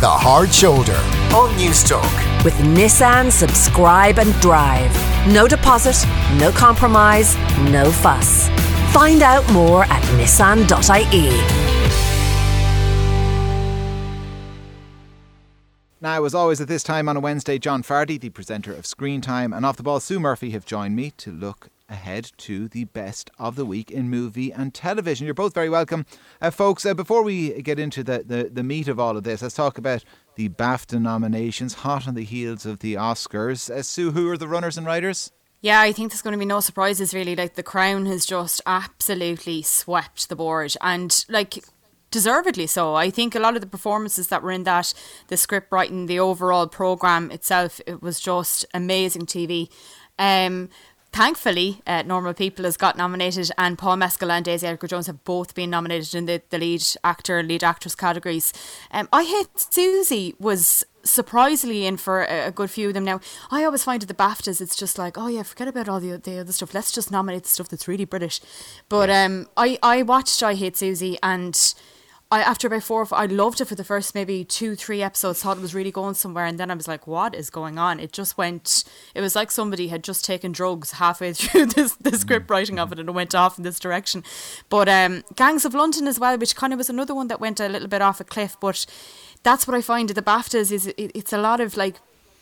The Hard Shoulder on Newstalk. With Nissan Subscribe and Drive. No deposit, no compromise, no fuss. Find out more at nissan.ie. Now, as always, at this time on a Wednesday, John Fardy, the presenter of Screen Time, and Off the Ball, Sue Murphy, have joined me to look ahead to the best of the week in movie and television. You're both very welcome. Uh, folks, uh, before we get into the, the, the meat of all of this, let's talk about the BAFTA nominations, hot on the heels of the Oscars. Uh, Sue, who are the runners and writers? Yeah, I think there's going to be no surprises really. Like the Crown has just absolutely swept the board, and like deservedly so. I think a lot of the performances that were in that, the script writing, the overall program itself, it was just amazing TV. Um, thankfully, uh, Normal People has got nominated, and Paul Mescal and Daisy Edgar Jones have both been nominated in the, the lead actor and lead actress categories. Um, I Hate Susie was surprisingly in for a, a, good few of them now. I always find at the BAFTAs, it's just like, oh yeah, forget about all the, the other stuff. Let's just nominate the stuff that's really British. But um, I, I watched I Hate Susie and I after about four, I loved it for the first maybe two, three episodes. Thought it was really going somewhere, and then I was like, "What is going on?" It just went. It was like somebody had just taken drugs halfway through this the script mm. writing of it, and it went off in this direction. But um, Gangs of London as well, which kind of was another one that went a little bit off a cliff. But that's what I find at the BAFTAs is it, it's a lot of like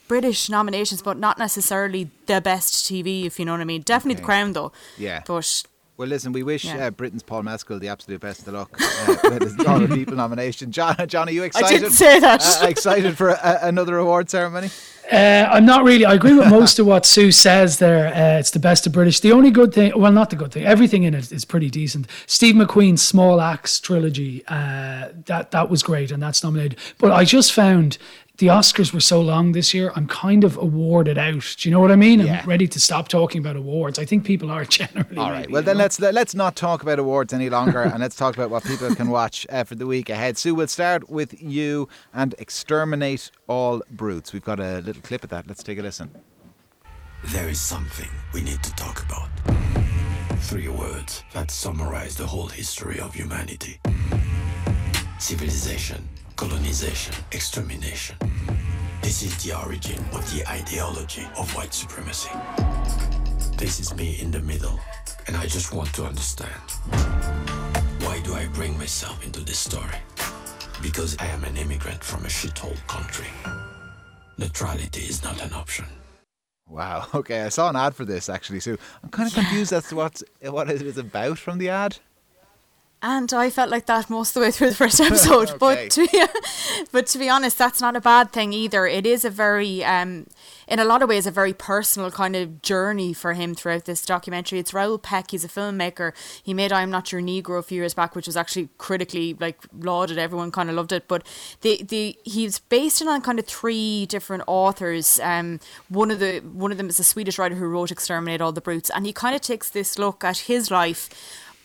British nominations, but not necessarily the best TV, if you know what I mean. Definitely okay. the Crown though. Yeah. But well, listen, we wish yeah. uh, Britain's Paul Mescal the absolute best of luck uh, with his Normal People nomination. John, John, are you excited? I didn't say that. Uh, excited for a, another award ceremony? Uh, I'm not really. I agree with most of what Sue says there. Uh, it's the best of British. The only good thing, well, not the good thing. Everything in it is pretty decent. Steve McQueen's Small Axe trilogy, uh, that that was great, and that's nominated. But I just found the Oscars were so long this year, I'm kind of awarded out. Do you know what I mean? Yeah. I'm ready to stop talking about awards. I think people are generally. All right. Maybe, well, then know? let's let's not talk about awards any longer, and let's talk about what people can watch uh, for the week ahead. Sue, we'll start with you and exterminate all brutes. We've got a little clip of that. Let's take a listen. There is something we need to talk about. Three words that summarize the whole history of humanity: civilization colonization, extermination. This is the origin of the ideology of white supremacy. This is me in the middle, and I just want to understand. Why do I bring myself into this story? Because I am an immigrant from a shithole country. Neutrality is not an option. Wow. Okay, I saw an ad for this actually, so I'm kind of confused as to what what it is about from the ad. And I felt like that most of the way through the first episode. okay. But to be, but to be honest, that's not a bad thing either. It is a very, um, in a lot of ways, a very personal kind of journey for him throughout this documentary. It's Raoul Peck. He's a filmmaker. He made "I Am Not Your Negro" a few years back, which was actually critically like lauded. Everyone kind of loved it. But the the he's based it on kind of three different authors. Um, one of the one of them is a Swedish writer who wrote "Exterminate All the Brutes," and he kind of takes this look at his life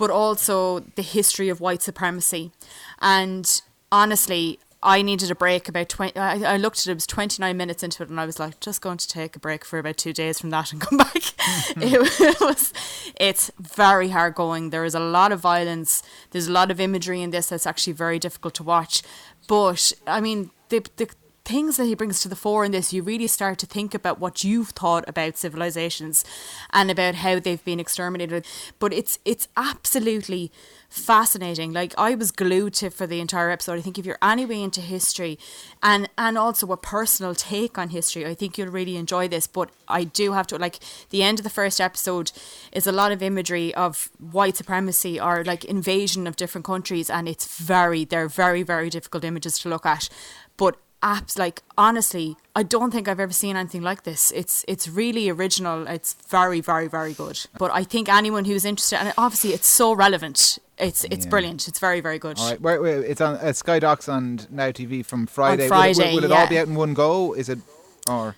but also the history of white supremacy. And honestly, I needed a break about 20. I, I, looked at it, it was 29 minutes into it, and I was like, just going to take a break for about two days from that and come back. it, it, was, it's very hard going. There is a lot of violence, there's a lot of imagery in this that's actually very difficult to watch. But, I mean, the, the, things that he brings to the fore in this, you really start to think about what you've thought about civilizations and about how they've been exterminated. But it's it's absolutely fascinating. Like I was glued to for the entire episode. I think if you're anyway into history and and also a personal take on history, I think you'll really enjoy this. But I do have to like the end of the first episode is a lot of imagery of white supremacy or like invasion of different countries and it's very they're very, very difficult images to look at. But apps like honestly i don't think i've ever seen anything like this. It's it's really original. It's very very very good. But i think anyone who's interested and obviously it's so relevant. It's it's yeah. brilliant. It's very very good. All right wait, wait, it's on uh, sky docs and now tv from friday on friday. Will, will, will it yeah. all be out in one go is it or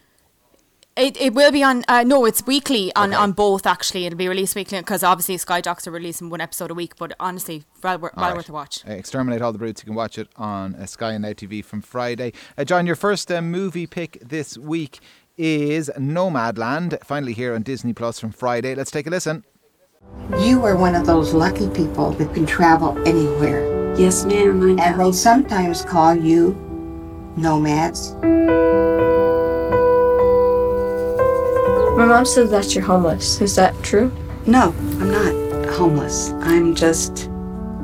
it, it will be on uh, no it's weekly on, okay. on both actually. It'll be released weekly because obviously Sky Docs are releasing one episode a week but honestly well, well right. worth a watch. uh, Exterminate All the Brutes. You can watch it on uh, Sky and Now TV from Friday. Uh, John your first uh, movie pick this week is Nomadland finally here on Disney Plus from Friday. Let's take a listen. You are one of those lucky people that can travel anywhere. Yes ma'am and they sometimes call you nomads. My mom said that you're homeless. Is that true? No, I'm not homeless. I'm just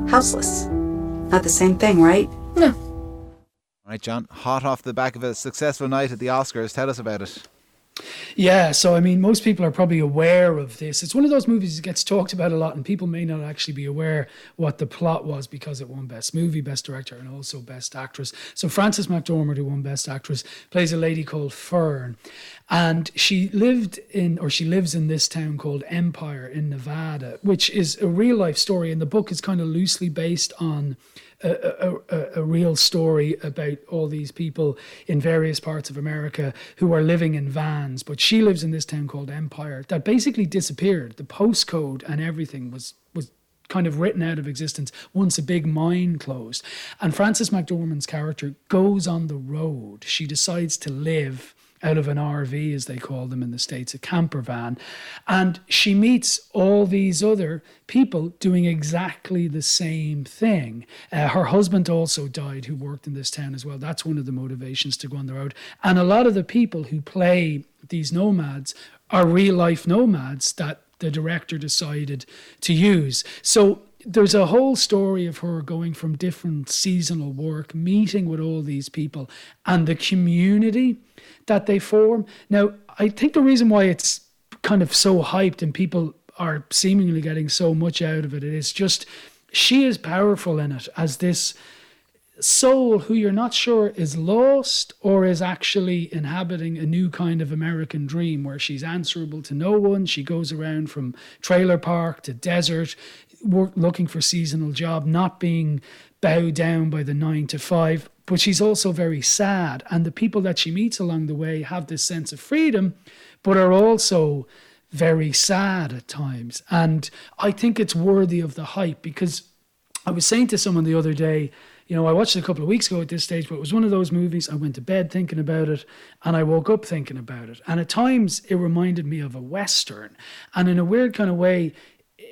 houseless. Not the same thing, right? No. All right, John, hot off the back of a successful night at the Oscars. Tell us about it. Yeah, so I mean, most people are probably aware of this. It's one of those movies that gets talked about a lot, and people may not actually be aware what the plot was because it won Best Movie, Best Director, and also Best Actress. So Frances McDormand, who won Best Actress, plays a lady called Fern, and she lived in, or she lives in this town called Empire in Nevada, which is a real life story. And the book is kind of loosely based on a, a, a, real story about all these people in various parts of America who are living in vans. But she lives in this town called Empire that basically disappeared. The postcode and everything was was kind of written out of existence once a big mine closed. And Frances McDormand's character goes on the road. She decides to live out of an RV, as they call them in the States, a camper van. And she meets all these other people doing exactly the same thing. Uh, her husband also died, who worked in this town as well. That's one of the motivations to go on the road. And a lot of the people who play these nomads are real life nomads that the director decided to use. So there's a whole story of her going from different seasonal work, meeting with all these people, and the community that they form. Now, I think the reason why it's kind of so hyped and people are seemingly getting so much out of it is just she is powerful in it as this soul who you're not sure is lost or is actually inhabiting a new kind of American dream where she's answerable to no one. She goes around from trailer park to desert, work, looking for seasonal job, not being bowed down by the nine to five but she's also very sad. And the people that she meets along the way have this sense of freedom, but are also very sad at times. And I think it's worthy of the hype because I was saying to someone the other day, you know, I watched it a couple of weeks ago at this stage, but it was one of those movies. I went to bed thinking about it and I woke up thinking about it. And at times it reminded me of a Western. And in a weird kind of way,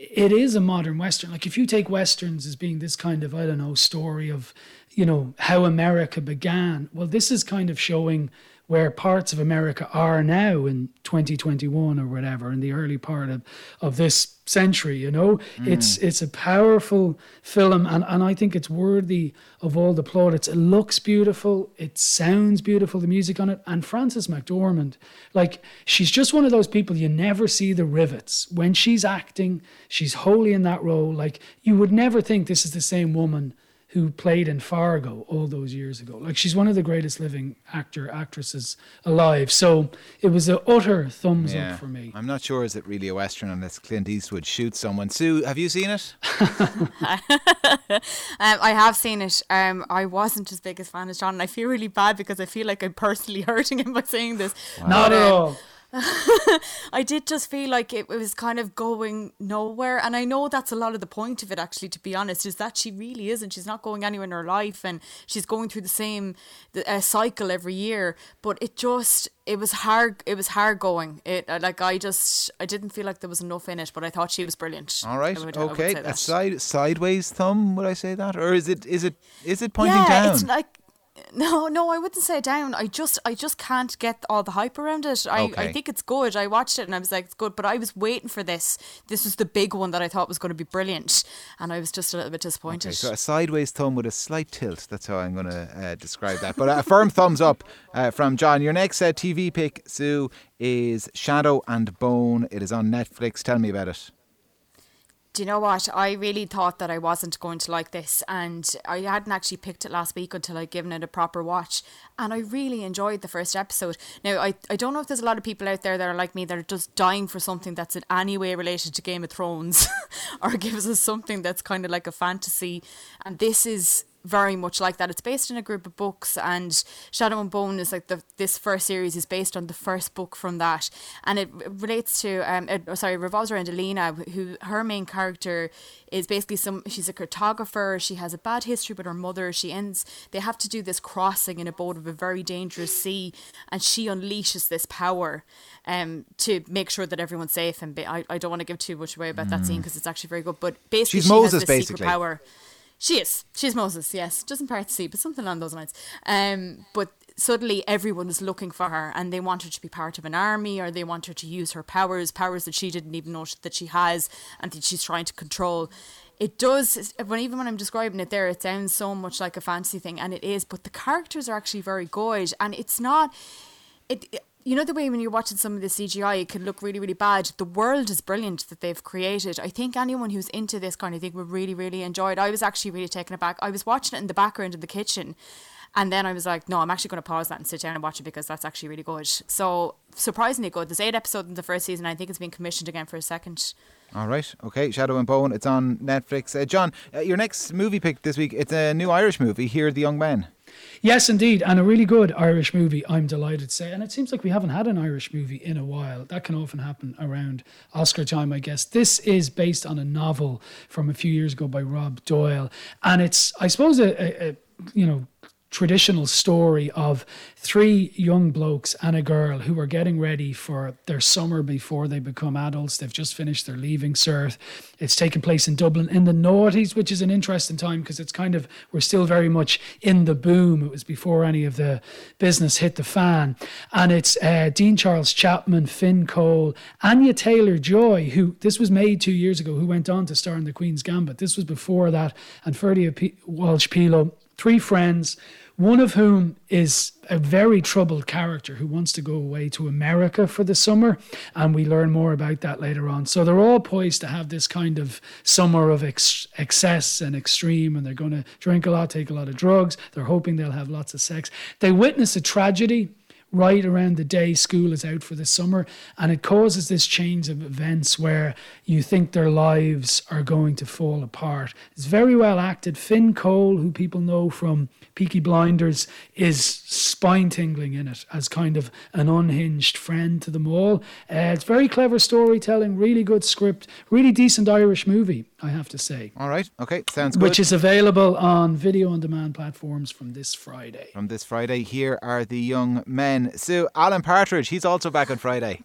it is a modern Western. Like if you take Westerns as being this kind of, I don't know, story of you know, how America began. Well, this is kind of showing where parts of America are now in 2021 or whatever, in the early part of, of this century, you know. Mm. It's it's a powerful film and, and I think it's worthy of all the plaudits. It looks beautiful, it sounds beautiful, the music on it. And Frances McDormand, like she's just one of those people you never see the rivets. When she's acting, she's wholly in that role. Like you would never think this is the same woman who played in Fargo all those years ago. Like she's one of the greatest living actor actresses alive. So it was an utter thumbs yeah. up for me. I'm not sure is it really a western unless Clint Eastwood shoots someone. Sue, have you seen it? um, I have seen it. Um, I wasn't as big a fan as John, and I feel really bad because I feel like I'm personally hurting him by saying this. Wow. Not at all. I did just feel like it was kind of going nowhere. And I know that's a lot of the point of it, actually, to be honest, is that she really isn't. She's not going anywhere in her life and she's going through the same uh, cycle every year. But it just, it was hard. It was hard going. It uh, like I just I didn't feel like there was enough in it, but I thought she was brilliant. All right, would, okay. A side sideways thumb, would I say that, or is it is it is it pointing yeah, down? It's like no, no, I wouldn't say down. I just, I just can't get all the hype around it. I, okay. I think it's good. I watched it and I was like, it's good, but I was waiting for this. This was the big one that I thought was going to be brilliant, and I was just a little bit disappointed. Okay, so a sideways thumb with a slight tilt. That's how I'm going to uh, describe that. But a firm thumbs up uh, from John. Your next uh, TV pick, Sue, is Shadow and Bone. It is on Netflix. Tell me about it you know what? I really thought that I wasn't going to like this, and I hadn't actually picked it last week until I'd given it a proper watch. And I really enjoyed the first episode. Now, I, I don't know if there's a lot of people out there that are like me that are just dying for something that's in any way related to Game of Thrones or gives us something that's kind of like a fantasy. And this is very much like that. It's based in a group of books, and Shadow and Bone is like the this first series is based on the first book from that, and it relates to um, it, oh, sorry, revolves around Alina, who her main character is basically some. She's a cartographer. She has a bad history with her mother. She ends. They have to do this crossing in a boat of a very dangerous sea, and she unleashes this power, um, to make sure that everyone's safe. And be, I, I don't want to give too much away about mm. that scene because it's actually very good. But basically, she's she Moses, has this basically. secret power. She is. She's Moses, yes. Doesn't part the sea, but something along those lines. Um, but suddenly everyone is looking for her and they want her to be part of an army or they want her to use her powers, powers that she didn't even know that she has and that she's trying to control. It does, when even when I'm describing it there, it sounds so much like a fantasy thing, and it is. But the characters are actually very good, and it's not. It, you know the way when you're watching some of the CGI, it can look really, really bad. The world is brilliant that they've created. I think anyone who's into this kind of thing would really, really enjoy it. I was actually really taken aback. I was watching it in the background in the kitchen, and then I was like, no, I'm actually going to pause that and sit down and watch it because that's actually really good. So surprisingly good. There's eight episodes in the first season. I think it's been commissioned again for a second. All right. Okay. Shadow and Bone. It's on Netflix. Uh, John, uh, your next movie pick this week. It's a new Irish movie. Here, the young men. Yes, indeed, and a really good Irish movie. I'm delighted to say, and it seems like we haven't had an Irish movie in a while. That can often happen around Oscar time, I guess. This is based on a novel from a few years ago by Rob Doyle, and it's, I suppose, a, a, a you know traditional story of three young blokes and a girl who are getting ready for their summer before they become adults. They've just finished their leaving cert. It's taking place in Dublin in the noughties, which is an interesting time because it's kind of, we're still very much in the boom. It was before any of the business hit the fan. And it's uh, Dean Charles Chapman, Finn Cole, Anya Taylor Joy, who this was made two years ago, who went on to star in The Queen's Gambit. This was before that. And Ferdia P- Walsh Peelo, three friends one of whom is a very troubled character who wants to go away to America for the summer. And we learn more about that later on. So they're all poised to have this kind of summer of ex- excess and extreme, and they're going to drink a lot, take a lot of drugs. They're hoping they'll have lots of sex. They witness a tragedy right around the day school is out for the summer. And it causes this change of events where you think their lives are going to fall apart. It's very well acted. Finn Cole, who people know from Peaky Blinders, is spine tingling in it as kind of an unhinged friend to them all. Uh, it's very clever storytelling, really good script, really decent Irish movie, I have to say. All right. Okay. Sounds good. Which is available on video on demand platforms from this Friday. From this Friday, here are the young men Sue, Alan Partridge, he's also back on Friday.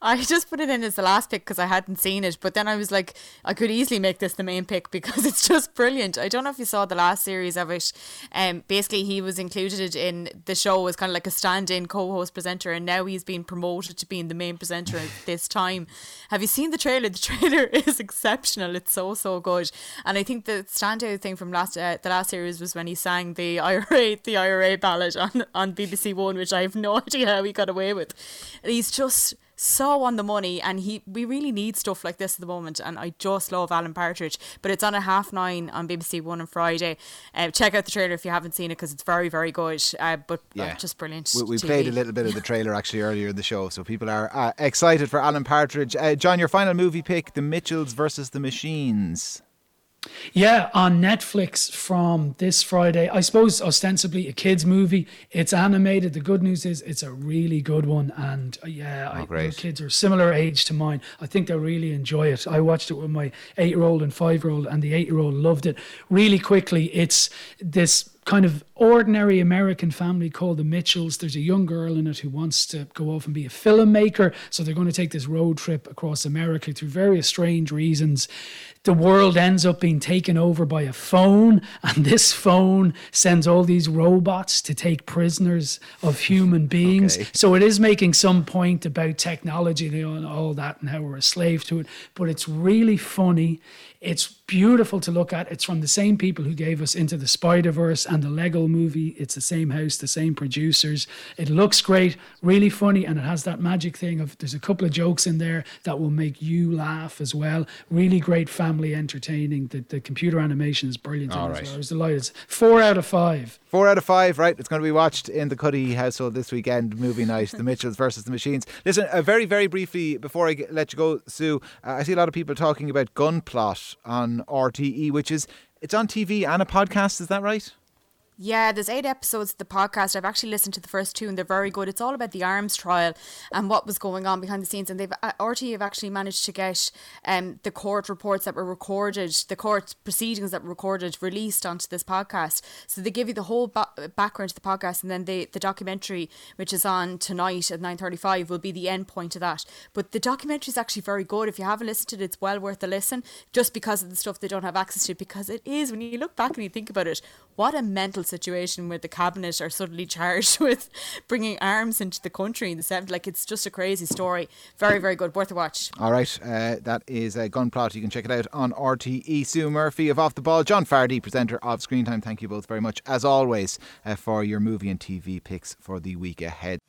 I just put it in as the last pick because I hadn't seen it, but then I was like, I could easily make this the main pick because it's just brilliant. I don't know if you saw the last series of it. Um, basically, he was included in the show as kind of like a stand-in co-host presenter, and now he's been promoted to being the main presenter at this time. Have you seen the trailer? The trailer is exceptional. It's so so good, and I think the standout thing from last uh, the last series was when he sang the IRA the IRA ballad on on BBC One, which I have no idea how he got away with. He's just so on the money and he we really need stuff like this at the moment and I just love Alan Partridge but it's on a half nine on BBC One on Friday. Uh, check out the trailer if you haven't seen it because it's very very good uh, but uh, yeah. just brilliant we, we played a little bit of the trailer actually earlier in the show so people are uh, excited for Alan Partridge. Uh, John your final movie pick The Mitchells versus the Machines yeah, on Netflix from this Friday. I suppose ostensibly a kids movie. It's animated. The good news is it's a really good one, and uh, yeah, oh, I, kids are similar age to mine. I think they'll really enjoy it. I watched it with my eight-year-old and five-year-old, and the eight-year-old loved it. Really quickly, it's this kind of ordinary American family called the Mitchells. There's a young girl in it who wants to go off and be a filmmaker. So they're going to take this road trip across America through various strange reasons the world ends up being taken over by a phone, and this phone sends all these robots to take prisoners of human beings. Okay. So it is making some point about technology and all that and how we're a slave to it, but it's really funny. It's beautiful to look at. It's from the same people who gave us Into the Spider Verse and the Lego movie. It's the same house, the same producers. It looks great, really funny, and it has that magic thing of there's a couple of jokes in there that will make you laugh as well. Really great family entertaining. The, the computer animation is brilliant. All right. Well. I was delighted. Four out of five. Four out of five, right? It's going to be watched in the Cuddihy household this weekend, movie night, The Mitchells versus the Machines. Listen, uh, very, very briefly before I get, let you go, Sue, uh, I see a lot of people talking about Gunplot on RTE, which is it's on TV and a podcast. Is that right? Yeah, there's eight episodes of the podcast. I've actually listened to the first two, and they're very good. It's all about the arms trial and what was going on behind the scenes. And they've uh, RTE have actually managed to get um, the court reports that were recorded, the court proceedings that were recorded, released onto this podcast. So they give you the whole ba- background to the podcast, and then the the documentary, which is on tonight at nine thirty five, will be the end point of that. But the documentary is actually very good. If you haven't listened to it, it's well worth a listen, just because of the stuff they don't have access to. Because it is when you look back and you think about it, what a mental situation where the cabinet are suddenly charged with bringing arms into the country in the 70s. Like, it's just a crazy story. Very, very good. Worth a watch. All right. Uh, that is a Gunplot. You can check it out on RTE. Sue Murphy of Off the Ball, John Fardy, presenter of Screen Time. Thank you both very much, as always, uh, for your movie and TV picks for the week ahead.